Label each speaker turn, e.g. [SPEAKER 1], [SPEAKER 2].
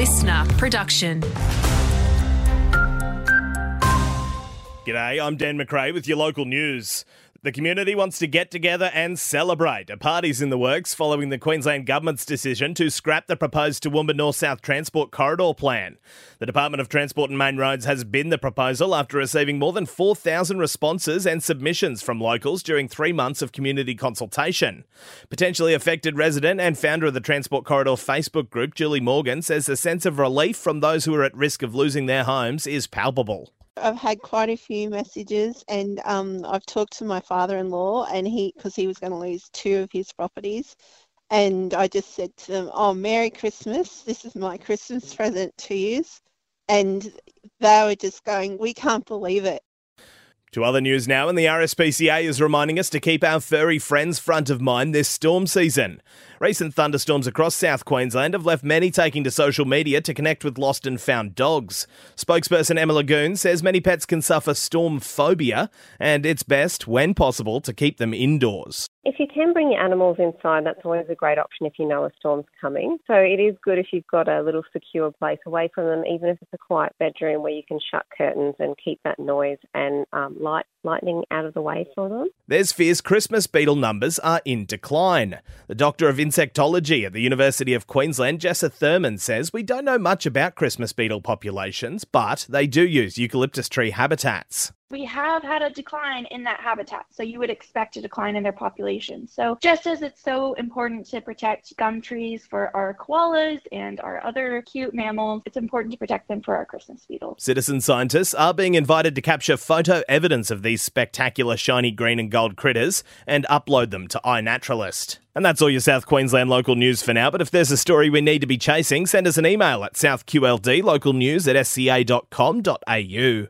[SPEAKER 1] LiSTNR production.
[SPEAKER 2] G'day, I'm Dan McRae with your local news. The community wants to get together and celebrate. A party's in the works following the Queensland Government's decision to scrap the proposed Toowoomba North South Transport Corridor plan. The Department of Transport and Main Roads has binned the proposal after receiving more than 4,000 responses and submissions from locals during three months of community consultation. Potentially affected resident and founder of the Transport Corridor Facebook group, Julie Morgan, says the sense of relief from those who are at risk of losing their homes is palpable.
[SPEAKER 3] I've had quite a few messages, and um, I've talked to my father-in-law, and he because he was going to lose two of his properties, and I just said to them, "Oh, Merry Christmas! This is my Christmas present to you," and they were just going, "We can't believe it."
[SPEAKER 2] To other news now, and the RSPCA is reminding us to keep our furry friends front of mind this storm season. Recent thunderstorms across South Queensland have left many taking to social media to connect with lost and found dogs. Spokesperson Emma Lagoon says many pets can suffer storm phobia, and it's best, when possible, to keep them indoors.
[SPEAKER 4] If you can bring your animals inside, that's always a great option if you know a storm's coming. So it is good if you've got a little secure place away from them, even if it's a quiet bedroom where you can shut curtains and keep that noise and um, light lightning out of the way for them.
[SPEAKER 2] There's fears Christmas beetle numbers are in decline. The Doctor of Insectology at the University of Queensland, Jessa Thurman, says we don't know much about Christmas beetle populations, but they do use eucalyptus tree habitats
[SPEAKER 5] we have had a decline in that habitat. So you would expect a decline in their population. So just as it's so important to protect gum trees for our koalas and our other cute mammals, it's important to protect them for our Christmas beetles.
[SPEAKER 2] Citizen scientists are being invited to capture photo evidence of these spectacular shiny green and gold critters and upload them to iNaturalist. And that's all your South Queensland local news for now. But if there's a story we need to be chasing, send us an email at southqldlocalnews at sca.com.au.